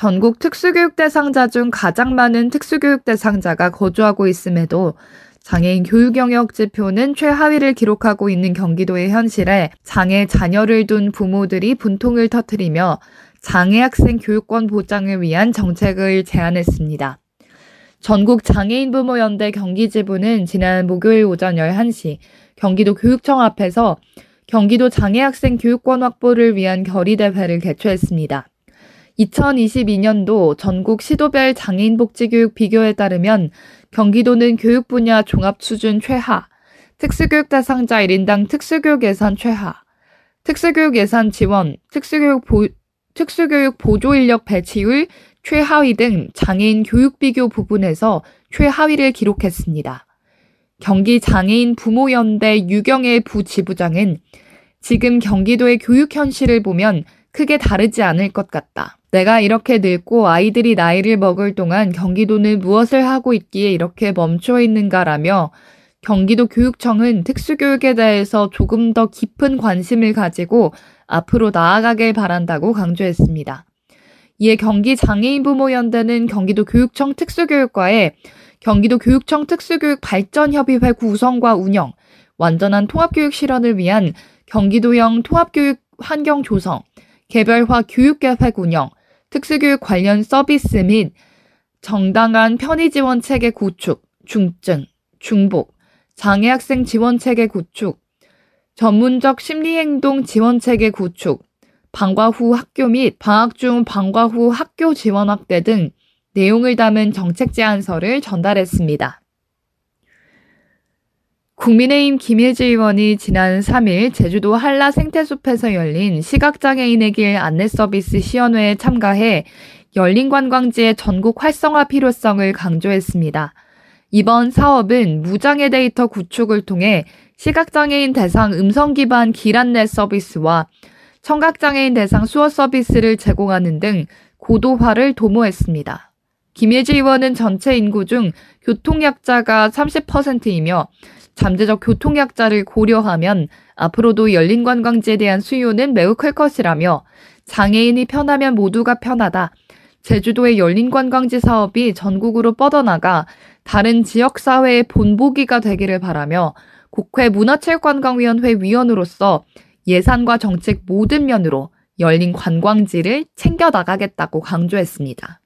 전국 특수교육 대상자 중 가장 많은 특수교육 대상자가 거주하고 있음에도 장애인 교육 영역 지표는 최하위를 기록하고 있는 경기도의 현실에 장애 자녀를 둔 부모들이 분통을 터뜨리며 장애 학생 교육권 보장을 위한 정책을 제안했습니다. 전국 장애인 부모 연대 경기 지부는 지난 목요일 오전 11시 경기도 교육청 앞에서 경기도 장애 학생 교육권 확보를 위한 결의대회를 개최했습니다. 2022년도 전국 시도별 장애인 복지교육 비교에 따르면 경기도는 교육 분야 종합 수준 최하, 특수교육 대상자 1인당 특수교육 예산 최하, 특수교육 예산 지원, 특수교육 보, 특수교육 보조 인력 배치율 최하위 등 장애인 교육 비교 부분에서 최하위를 기록했습니다. 경기 장애인 부모연대 유경애 부지부장은 지금 경기도의 교육 현실을 보면 크게 다르지 않을 것 같다. 내가 이렇게 늙고 아이들이 나이를 먹을 동안 경기도는 무엇을 하고 있기에 이렇게 멈춰 있는가라며 경기도 교육청은 특수교육에 대해서 조금 더 깊은 관심을 가지고 앞으로 나아가길 바란다고 강조했습니다. 이에 경기 장애인 부모 연대는 경기도 교육청 특수교육과에 경기도 교육청 특수교육 발전협의회 구성과 운영, 완전한 통합교육 실현을 위한 경기도형 통합교육 환경 조성, 개별화 교육계획 운영, 특수교육 관련 서비스 및 정당한 편의 지원 체계 구축, 중증, 중복, 장애 학생 지원 체계 구축, 전문적 심리행동 지원 체계 구축, 방과 후 학교 및 방학 중 방과 후 학교 지원 확대 등 내용을 담은 정책 제안서를 전달했습니다. 국민의힘 김혜지 의원이 지난 3일 제주도 한라 생태숲에서 열린 시각장애인의 길 안내 서비스 시연회에 참가해 열린 관광지의 전국 활성화 필요성을 강조했습니다. 이번 사업은 무장애 데이터 구축을 통해 시각장애인 대상 음성 기반 길 안내 서비스와 청각장애인 대상 수어 서비스를 제공하는 등 고도화를 도모했습니다. 김예지 의원은 전체 인구 중 교통약자가 30%이며 잠재적 교통약자를 고려하면 앞으로도 열린 관광지에 대한 수요는 매우 클 것이라며 장애인이 편하면 모두가 편하다. 제주도의 열린 관광지 사업이 전국으로 뻗어나가 다른 지역 사회의 본보기가 되기를 바라며 국회 문화체육관광위원회 위원으로서 예산과 정책 모든 면으로 열린 관광지를 챙겨 나가겠다고 강조했습니다.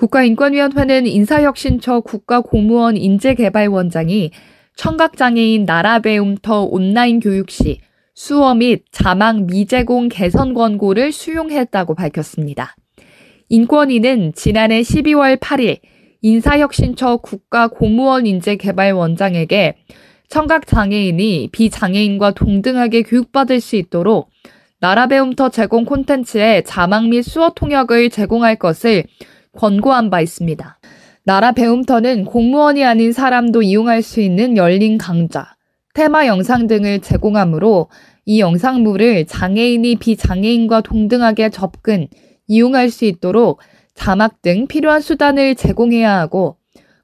국가인권위원회는 인사혁신처 국가공무원 인재개발원장이 청각장애인 나라배움터 온라인 교육 시 수어 및 자막 미제공 개선 권고를 수용했다고 밝혔습니다. 인권위는 지난해 12월 8일 인사혁신처 국가공무원 인재개발원장에게 청각장애인이 비장애인과 동등하게 교육받을 수 있도록 나라배움터 제공 콘텐츠에 자막 및 수어 통역을 제공할 것을 권고한 바 있습니다. 나라 배움터는 공무원이 아닌 사람도 이용할 수 있는 열린 강좌, 테마 영상 등을 제공하므로 이 영상물을 장애인이 비장애인과 동등하게 접근, 이용할 수 있도록 자막 등 필요한 수단을 제공해야 하고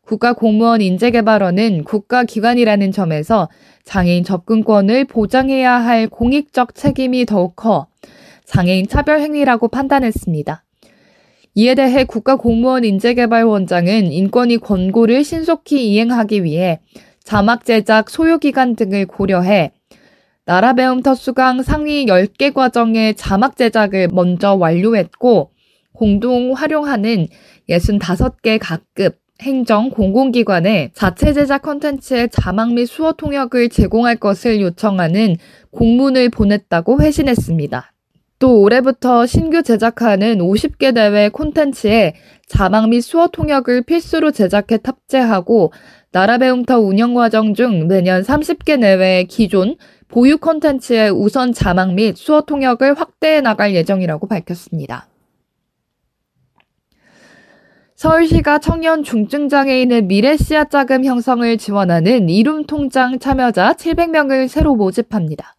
국가공무원 인재개발원은 국가기관이라는 점에서 장애인 접근권을 보장해야 할 공익적 책임이 더욱 커 장애인 차별 행위라고 판단했습니다. 이에 대해 국가공무원 인재개발원장은 인권위 권고를 신속히 이행하기 위해 자막 제작 소요기간 등을 고려해 나라 배움터 수강 상위 10개 과정의 자막 제작을 먼저 완료했고 공동 활용하는 65개 각급 행정 공공기관에 자체 제작 컨텐츠의 자막 및 수어 통역을 제공할 것을 요청하는 공문을 보냈다고 회신했습니다. 또 올해부터 신규 제작하는 50개 대회 콘텐츠에 자막 및 수어 통역을 필수로 제작해 탑재하고 나라 배움터 운영 과정 중 매년 30개 내외의 기존 보유 콘텐츠의 우선 자막 및 수어 통역을 확대해 나갈 예정이라고 밝혔습니다. 서울시가 청년 중증장애인의 미래 씨앗 자금 형성을 지원하는 이룸통장 참여자 700명을 새로 모집합니다.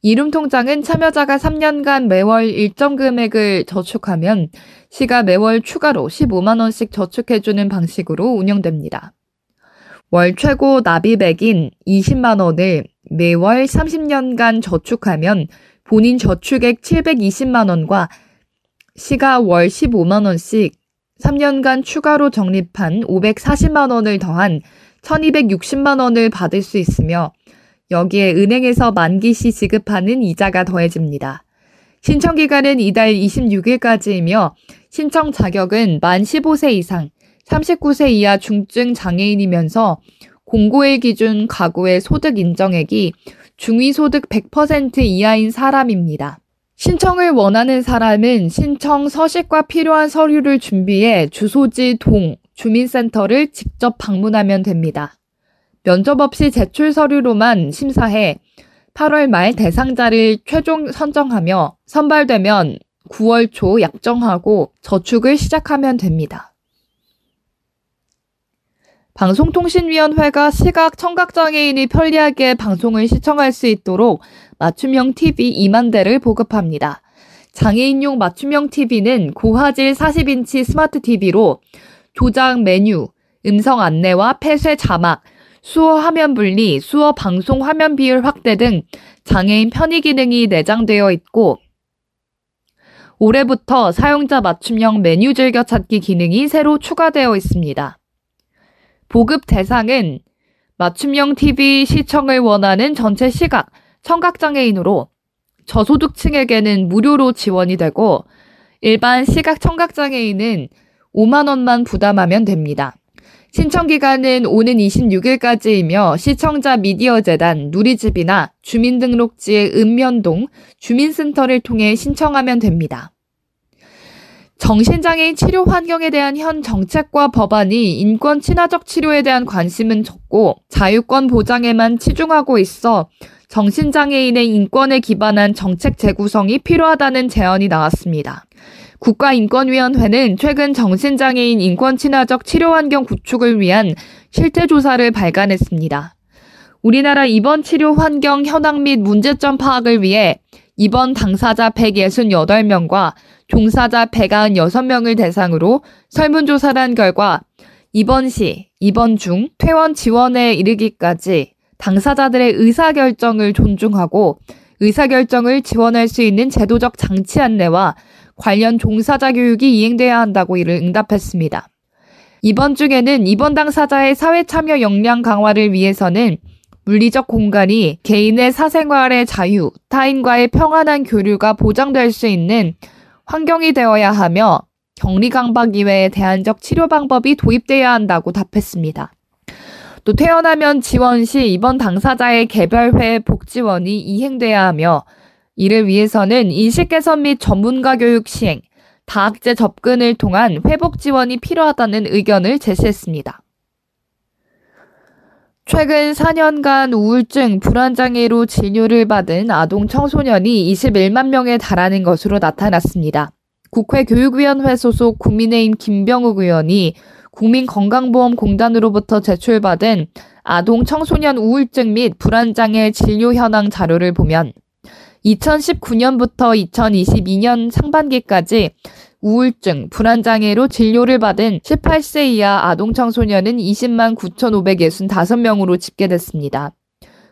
이룸 통장은 참여자가 3년간 매월 일정 금액을 저축하면 시가 매월 추가로 15만 원씩 저축해주는 방식으로 운영됩니다. 월 최고 납입액인 20만 원을 매월 30년간 저축하면 본인 저축액 720만 원과 시가 월 15만 원씩 3년간 추가로 적립한 540만 원을 더한 1260만 원을 받을 수 있으며 여기에 은행에서 만기 시 지급하는 이자가 더해집니다. 신청 기간은 이달 26일까지이며 신청 자격은 만 15세 이상, 39세 이하 중증 장애인이면서 공고일 기준 가구의 소득 인정액이 중위 소득 100% 이하인 사람입니다. 신청을 원하는 사람은 신청 서식과 필요한 서류를 준비해 주소지 동 주민센터를 직접 방문하면 됩니다. 면접 없이 제출 서류로만 심사해 8월 말 대상자를 최종 선정하며 선발되면 9월 초 약정하고 저축을 시작하면 됩니다. 방송통신위원회가 시각 청각장애인이 편리하게 방송을 시청할 수 있도록 맞춤형 TV 2만 대를 보급합니다. 장애인용 맞춤형 TV는 고화질 40인치 스마트 TV로 조작 메뉴, 음성 안내와 폐쇄 자막, 수어 화면 분리, 수어 방송 화면 비율 확대 등 장애인 편의 기능이 내장되어 있고 올해부터 사용자 맞춤형 메뉴 즐겨찾기 기능이 새로 추가되어 있습니다. 보급 대상은 맞춤형 TV 시청을 원하는 전체 시각, 청각장애인으로 저소득층에게는 무료로 지원이 되고 일반 시각 청각장애인은 5만원만 부담하면 됩니다. 신청 기간은 오는 26일까지이며 시청자 미디어 재단 누리집이나 주민등록지의 읍면동 주민센터를 통해 신청하면 됩니다. 정신장애인 치료 환경에 대한 현 정책과 법안이 인권 친화적 치료에 대한 관심은 적고 자유권 보장에만 치중하고 있어 정신장애인의 인권에 기반한 정책 재구성이 필요하다는 제언이 나왔습니다. 국가인권위원회는 최근 정신장애인 인권 친화적 치료 환경 구축을 위한 실태 조사를 발간했습니다. 우리나라 입원 치료 환경 현황 및 문제점 파악을 위해 입원 당사자 168명과 종사자 196명을 대상으로 설문조사를 한 결과 입원 시, 입원 중, 퇴원 지원에 이르기까지 당사자들의 의사결정을 존중하고 의사결정을 지원할 수 있는 제도적 장치 안내와 관련 종사자 교육이 이행돼야 한다고 이를 응답했습니다. 이번 중에는 이번 당사자의 사회 참여 역량 강화를 위해서는 물리적 공간이 개인의 사생활의 자유, 타인과의 평안한 교류가 보장될 수 있는 환경이 되어야 하며 격리 강박 이외의 대안적 치료 방법이 도입돼야 한다고 답했습니다. 또 퇴원하면 지원 시 이번 당사자의 개별회 복지원이 이행돼야 하며 이를 위해서는 인식 개선 및 전문가 교육 시행, 다학제 접근을 통한 회복 지원이 필요하다는 의견을 제시했습니다. 최근 4년간 우울증, 불안장애로 진료를 받은 아동 청소년이 21만 명에 달하는 것으로 나타났습니다. 국회 교육위원회 소속 국민의힘 김병욱 의원이 국민건강보험공단으로부터 제출받은 아동 청소년 우울증 및 불안장애 진료 현황 자료를 보면 2019년부터 2022년 상반기까지 우울증, 불안장애로 진료를 받은 18세 이하 아동 청소년은 20만 9,565명으로 집계됐습니다.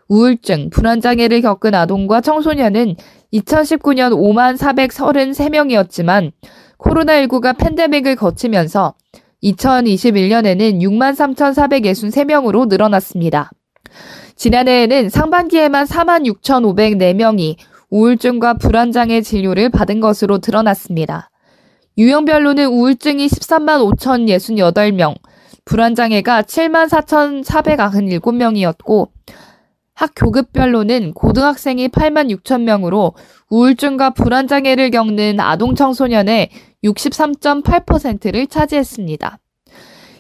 우울증, 불안장애를 겪은 아동과 청소년은 2019년 5만 433명이었지만 코로나19가 팬데믹을 거치면서 2021년에는 6만 3,463명으로 늘어났습니다. 지난해에는 상반기에만 4만 6,504명이 우울증과 불안장애 진료를 받은 것으로 드러났습니다. 유형별로는 우울증이 13만 5,068명, 불안장애가 7만 4,497명이었고, 학 교급별로는 고등학생이 8만 6천 명으로 우울증과 불안장애를 겪는 아동 청소년의 63.8%를 차지했습니다.